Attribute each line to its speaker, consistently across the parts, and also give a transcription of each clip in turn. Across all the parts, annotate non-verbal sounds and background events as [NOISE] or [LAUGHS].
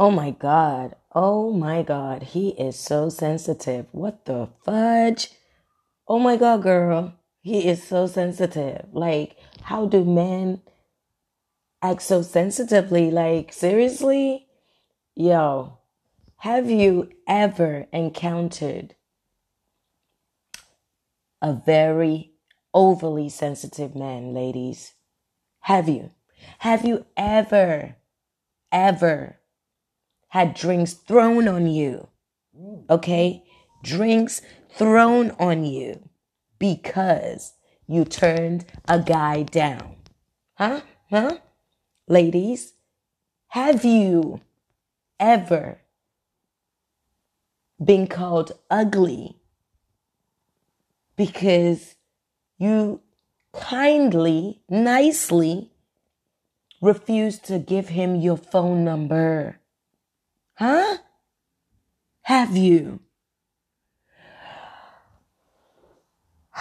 Speaker 1: Oh my God. Oh my God. He is so sensitive. What the fudge? Oh my God, girl. He is so sensitive. Like, how do men act so sensitively? Like, seriously? Yo, have you ever encountered a very overly sensitive man, ladies? Have you? Have you ever, ever had drinks thrown on you? Okay? Drinks thrown on you because you turned a guy down. Huh? Huh? Ladies, have you ever been called ugly because you kindly, nicely refused to give him your phone number? Huh? Have you? [SIGHS]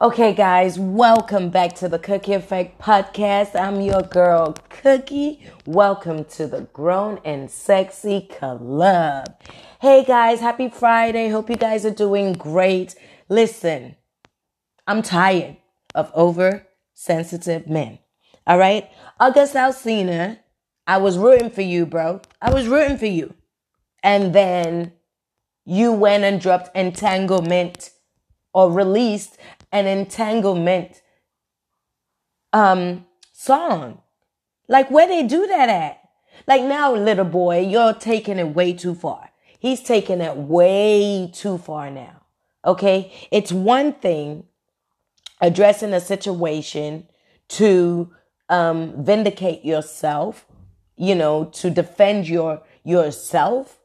Speaker 1: Okay, guys, welcome back to the Cookie Effect podcast. I'm your girl, Cookie. Welcome to the Grown and Sexy Club. Hey, guys, happy Friday. Hope you guys are doing great. Listen, I'm tired of oversensitive men. All right? August Alsina, I was rooting for you, bro. I was rooting for you. And then you went and dropped entanglement or released an entanglement um song. Like where they do that at? Like now, little boy, you're taking it way too far. He's taking it way too far now. Okay? It's one thing addressing a situation to um vindicate yourself, you know, to defend your yourself,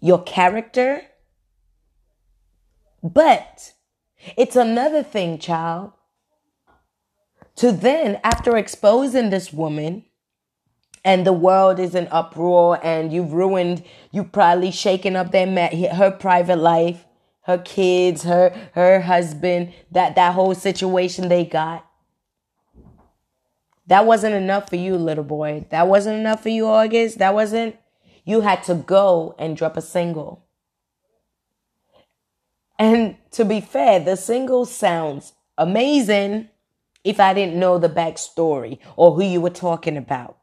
Speaker 1: your character. But it's another thing, child, to then, after exposing this woman, and the world is in uproar, and you've ruined, you've probably shaken up their her private life, her kids, her her husband, that that whole situation they got. That wasn't enough for you, little boy. That wasn't enough for you, August. That wasn't. You had to go and drop a single. And to be fair, the single sounds amazing if I didn't know the backstory or who you were talking about.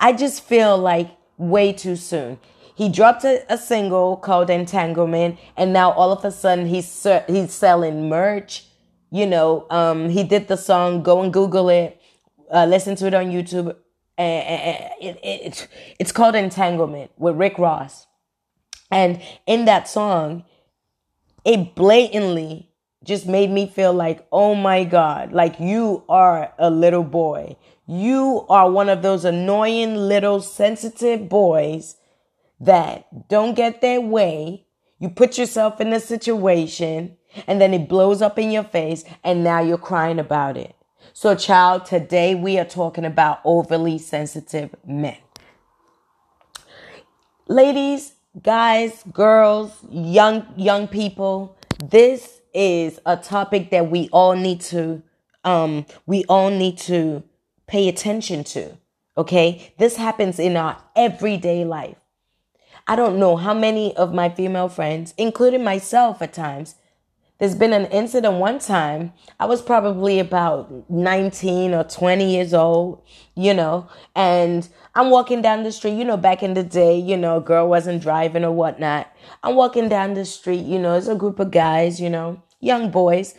Speaker 1: I just feel like way too soon. He dropped a, a single called Entanglement, and now all of a sudden he's he's selling merch. You know, um, he did the song. Go and Google it. Uh, listen to it on YouTube. And it, it, it's called Entanglement with Rick Ross. And in that song, it blatantly just made me feel like, oh my God, like you are a little boy. You are one of those annoying little sensitive boys that don't get their way. You put yourself in a situation and then it blows up in your face and now you're crying about it. So child, today we are talking about overly sensitive men. Ladies, guys, girls, young young people, this is a topic that we all need to um we all need to pay attention to. Okay? This happens in our everyday life. I don't know how many of my female friends, including myself at times, there's been an incident one time. I was probably about 19 or 20 years old, you know, and I'm walking down the street. You know, back in the day, you know, a girl wasn't driving or whatnot. I'm walking down the street, you know, it's a group of guys, you know, young boys,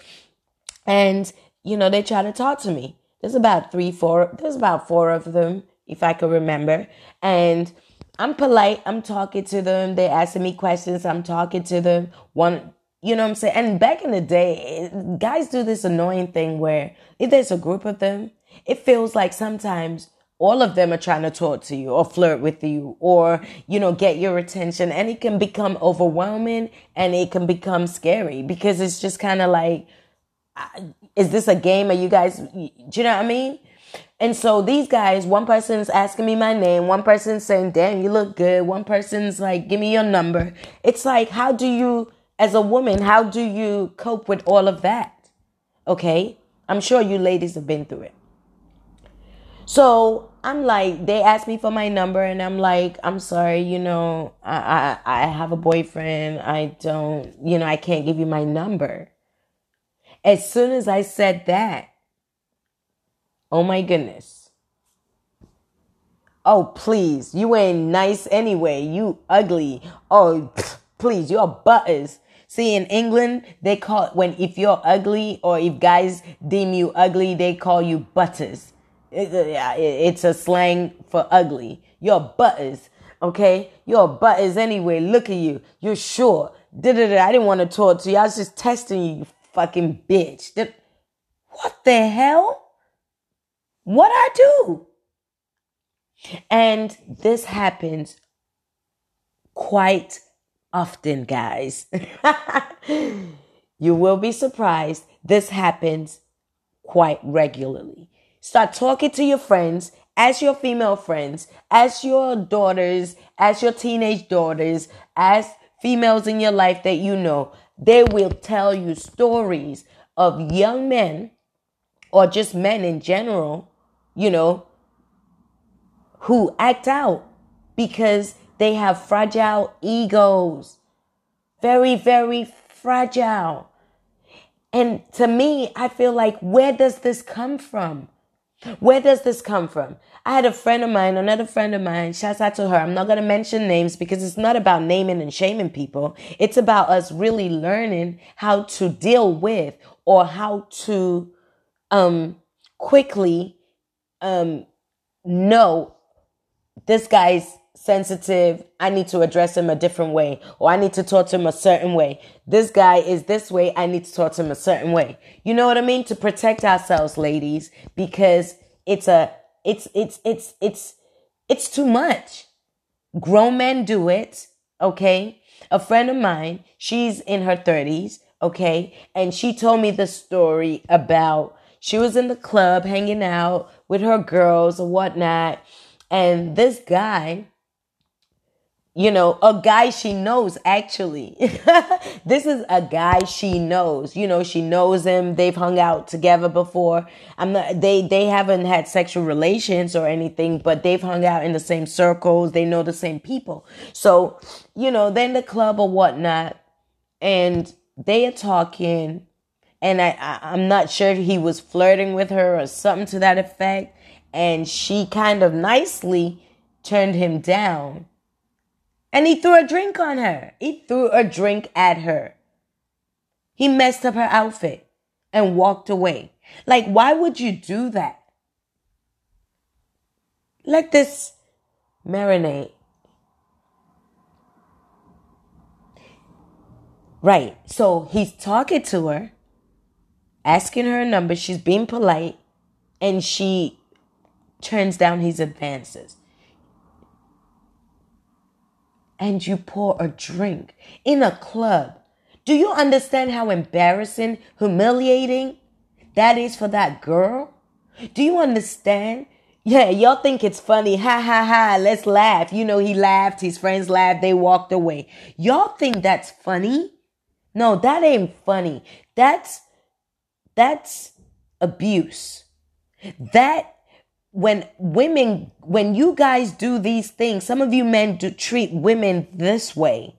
Speaker 1: and, you know, they try to talk to me. There's about three, four, there's about four of them, if I can remember. And, I'm polite. I'm talking to them. They're asking me questions. I'm talking to them. One you know what I'm saying? And back in the day, guys do this annoying thing where if there's a group of them, it feels like sometimes all of them are trying to talk to you or flirt with you or, you know, get your attention. And it can become overwhelming and it can become scary because it's just kind of like, is this a game? Are you guys, do you know what I mean? And so these guys, one person's asking me my name, one person's saying, damn, you look good. One person's like, give me your number. It's like, how do you, as a woman, how do you cope with all of that? Okay? I'm sure you ladies have been through it. So I'm like, they asked me for my number, and I'm like, I'm sorry, you know, I, I, I have a boyfriend. I don't, you know, I can't give you my number. As soon as I said that, oh my goodness. Oh, please, you ain't nice anyway. You ugly. Oh, [SNIFFS] please, you're butters. See, in England, they call when if you're ugly or if guys deem you ugly, they call you butters. It, it's a slang for ugly. You're butters, okay? You're butters anyway. Look at you. You're sure. I didn't want to talk to you. I was just testing you, you fucking bitch. What the hell? What I do? And this happens quite often, guys. [LAUGHS] you will be surprised. This happens quite regularly. Start talking to your friends, as your female friends, as your daughters, as your teenage daughters, as females in your life that you know. They will tell you stories of young men or just men in general, you know, who act out because they have fragile egos. Very, very fragile. And to me, I feel like, where does this come from? Where does this come from? I had a friend of mine, another friend of mine, shouts out to her. I'm not going to mention names because it's not about naming and shaming people. It's about us really learning how to deal with or how to um, quickly um, no, this guy's sensitive. I need to address him a different way, or I need to talk to him a certain way. This guy is this way. I need to talk to him a certain way. You know what I mean? To protect ourselves, ladies, because it's a, it's, it's, it's, it's, it's too much. Grown men do it. Okay. A friend of mine, she's in her thirties. Okay. And she told me the story about she was in the club hanging out with her girls or whatnot. And this guy, you know, a guy she knows actually. [LAUGHS] this is a guy she knows. You know, she knows him. They've hung out together before. I'm not they they haven't had sexual relations or anything, but they've hung out in the same circles. They know the same people. So, you know, then the club or whatnot, and they are talking, and I, I I'm not sure he was flirting with her or something to that effect, and she kind of nicely turned him down and he threw a drink on her. He threw a drink at her. He messed up her outfit and walked away. Like, why would you do that? Let this marinate. Right. So he's talking to her, asking her a number. She's being polite, and she turns down his advances and you pour a drink in a club. Do you understand how embarrassing, humiliating that is for that girl? Do you understand? Yeah, y'all think it's funny. Ha ha ha. Let's laugh. You know, he laughed. His friends laughed. They walked away. Y'all think that's funny? No, that ain't funny. That's, that's abuse. That when women, when you guys do these things, some of you men do treat women this way.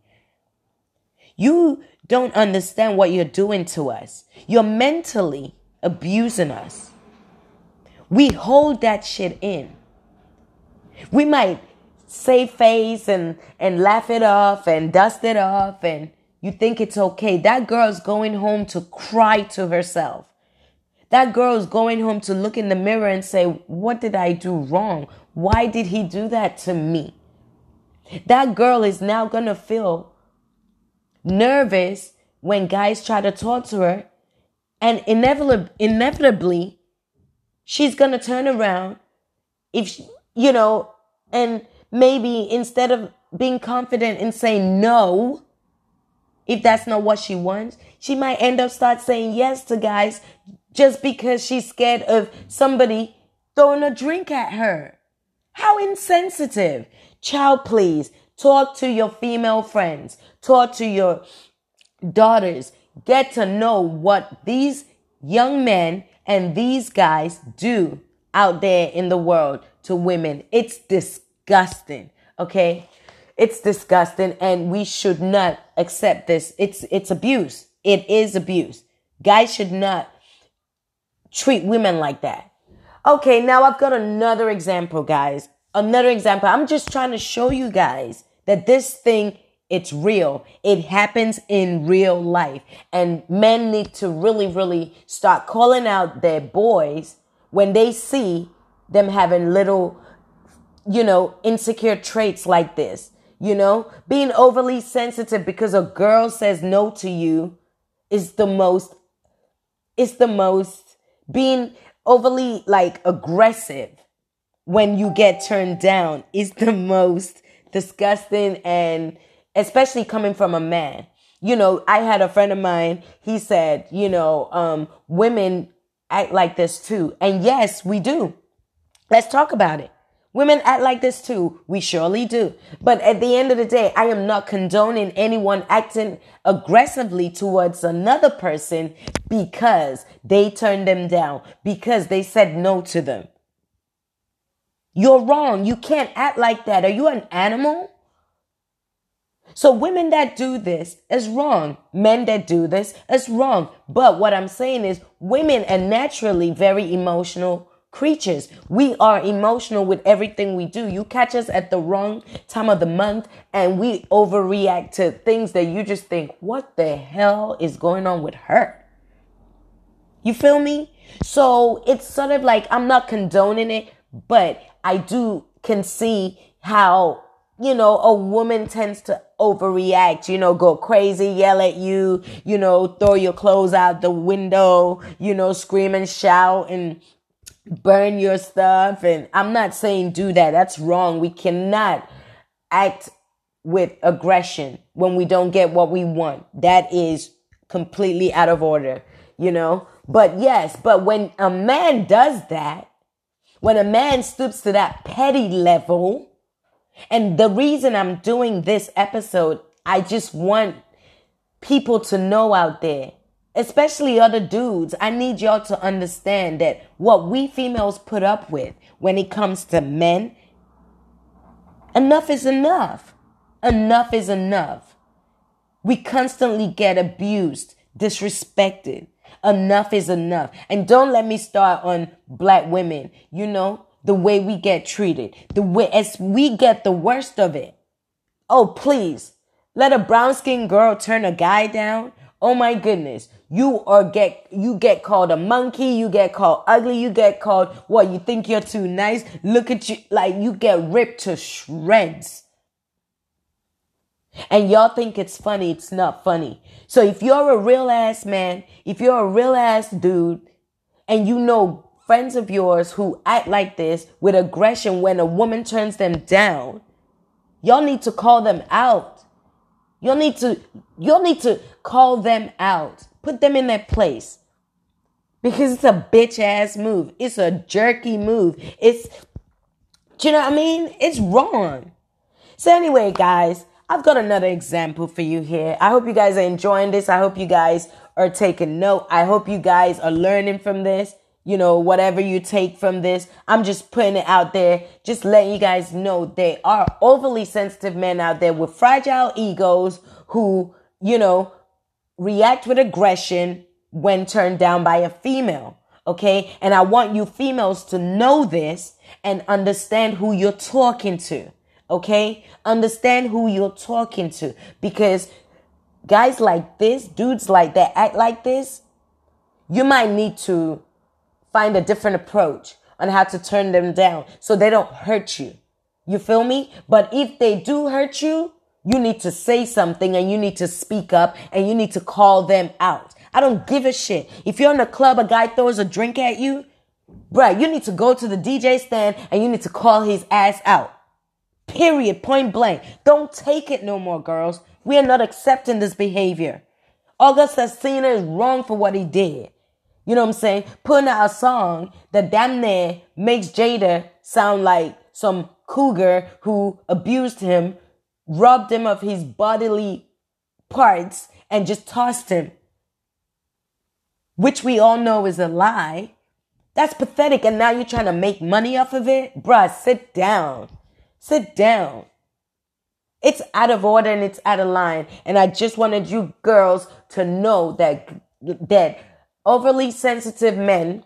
Speaker 1: You don't understand what you're doing to us. You're mentally abusing us. We hold that shit in. We might save face and, and laugh it off and dust it off and you think it's okay. That girl's going home to cry to herself. That girl's going home to look in the mirror and say, What did I do wrong? Why did he do that to me? That girl is now going to feel nervous when guys try to talk to her. And inevitably, inevitably she's going to turn around if, she, you know, and maybe instead of being confident and saying no, if that's not what she wants, she might end up start saying yes to guys just because she's scared of somebody throwing a drink at her. How insensitive. Child, please talk to your female friends, talk to your daughters, get to know what these young men and these guys do out there in the world to women. It's disgusting. Okay. It's disgusting and we should not accept this. It's, it's abuse. It is abuse. Guys should not treat women like that. Okay. Now I've got another example, guys. Another example. I'm just trying to show you guys that this thing it's real. It happens in real life. And men need to really, really start calling out their boys when they see them having little, you know, insecure traits like this. You know, being overly sensitive because a girl says no to you is the most, it's the most being overly like aggressive when you get turned down is the most disgusting and especially coming from a man. You know, I had a friend of mine, he said, you know, um, women act like this too. And yes, we do. Let's talk about it. Women act like this too. We surely do. But at the end of the day, I am not condoning anyone acting aggressively towards another person because they turned them down, because they said no to them. You're wrong. You can't act like that. Are you an animal? So women that do this is wrong. Men that do this is wrong. But what I'm saying is women are naturally very emotional creatures. We are emotional with everything we do. You catch us at the wrong time of the month and we overreact to things that you just think, what the hell is going on with her? You feel me? So it's sort of like I'm not condoning it, but I do can see how you know, a woman tends to overreact, you know, go crazy, yell at you, you know, throw your clothes out the window, you know, scream and shout and burn your stuff. And I'm not saying do that. That's wrong. We cannot act with aggression when we don't get what we want. That is completely out of order, you know? But yes, but when a man does that, when a man stoops to that petty level, and the reason I'm doing this episode, I just want people to know out there, especially other dudes, I need y'all to understand that what we females put up with when it comes to men, enough is enough. Enough is enough. We constantly get abused, disrespected. Enough is enough. And don't let me start on black women. You know, the way we get treated, the way as we get the worst of it. Oh, please let a brown skinned girl turn a guy down. Oh my goodness. You are get, you get called a monkey. You get called ugly. You get called what? You think you're too nice. Look at you. Like you get ripped to shreds. And y'all think it's funny. It's not funny. So if you're a real ass man, if you're a real ass dude and you know friends of yours who act like this with aggression when a woman turns them down, y'all need to call them out. You'll need to, you'll need to call them out. Put them in their place. Because it's a bitch ass move. It's a jerky move. It's, do you know what I mean? It's wrong. So anyway, guys, I've got another example for you here. I hope you guys are enjoying this. I hope you guys are taking note. I hope you guys are learning from this you know, whatever you take from this. I'm just putting it out there, just letting you guys know there are overly sensitive men out there with fragile egos who, you know, react with aggression when turned down by a female. Okay. And I want you females to know this and understand who you're talking to. Okay. Understand who you're talking to because guys like this, dudes like that act like this, you might need to find a different approach on how to turn them down so they don't hurt you. You feel me? But if they do hurt you, you need to say something and you need to speak up and you need to call them out. I don't give a shit. If you're in a club, a guy throws a drink at you, bruh, you need to go to the DJ stand and you need to call his ass out. Period. Point blank. Don't take it no more, girls. We are not accepting this behavior. August Alsina is wrong for what he did. You know what I'm saying? Putting out a song that damn near makes Jada sound like some cougar who abused him, robbed him of his bodily parts, and just tossed him. which we all know is a lie. That's pathetic. And now you're trying to make money off of it? Bruh, sit down. Sit down. It's out of order and it's out of line. And I just wanted you girls to know that, that overly sensitive men,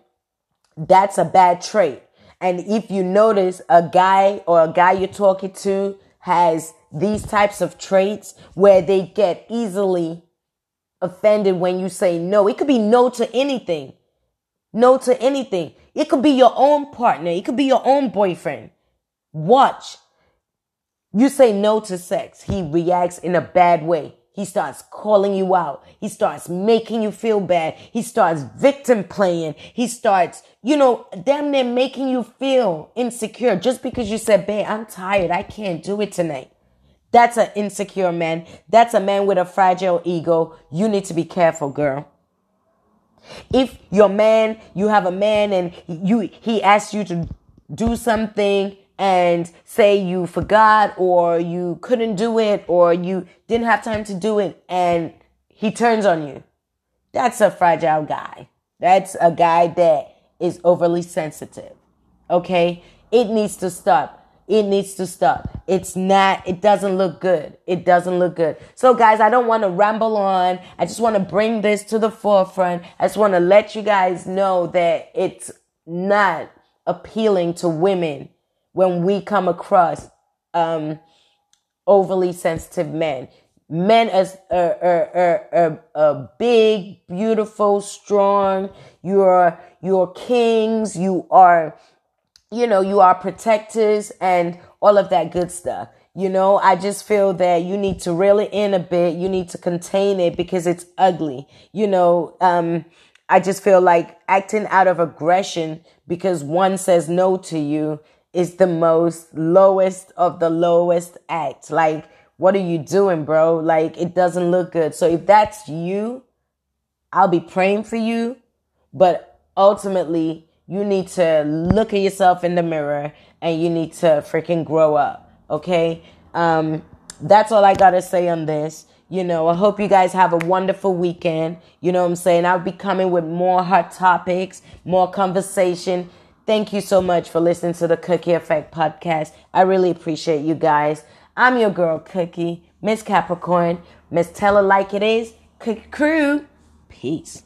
Speaker 1: that's a bad trait. And if you notice a guy or a guy you're talking to has these types of traits where they get easily offended when you say no, it could be no to anything no to anything. It could be your own partner. It could be your own boyfriend. Watch. You say no to sex. He reacts in a bad way. He starts calling you out. He starts making you feel bad. He starts victim playing. He starts, you know, damn near making you feel insecure just because you said, babe, I'm tired. I can't do it tonight. That's an insecure man. That's a man with a fragile ego. You need to be careful, girl. If your man, you have a man and you, he asks you to do something and say you forgot or you couldn't do it or you didn't have time to do it and he turns on you. That's a fragile guy. That's a guy that is overly sensitive. Okay? It needs to stop. It needs to stop. It's not, it doesn't look good. It doesn't look good. So guys, I don't want to ramble on. I just want to bring this to the forefront. I just want to let you guys know that it's not appealing to women when we come across, um, overly sensitive men. Men as are, are, are, are, big, beautiful, strong. You're, you're kings. You are, you know, you are protectors and all of that good stuff. You know, I just feel that you need to reel it in a bit. You need to contain it because it's ugly. You know, um, I just feel like acting out of aggression because one says no to you is the most lowest of the lowest act. Like, what are you doing, bro? Like, it doesn't look good. So if that's you, I'll be praying for you. But ultimately, you need to look at yourself in the mirror and you need to freaking grow up. Okay. Um, that's all I got to say on this. You know, I hope you guys have a wonderful weekend. You know what I'm saying? I'll be coming with more hot topics, more conversation. Thank you so much for listening to the Cookie Effect podcast. I really appreciate you guys. I'm your girl, Cookie, Miss Capricorn, Miss Tell It Like It Is, Cookie Crew. Peace.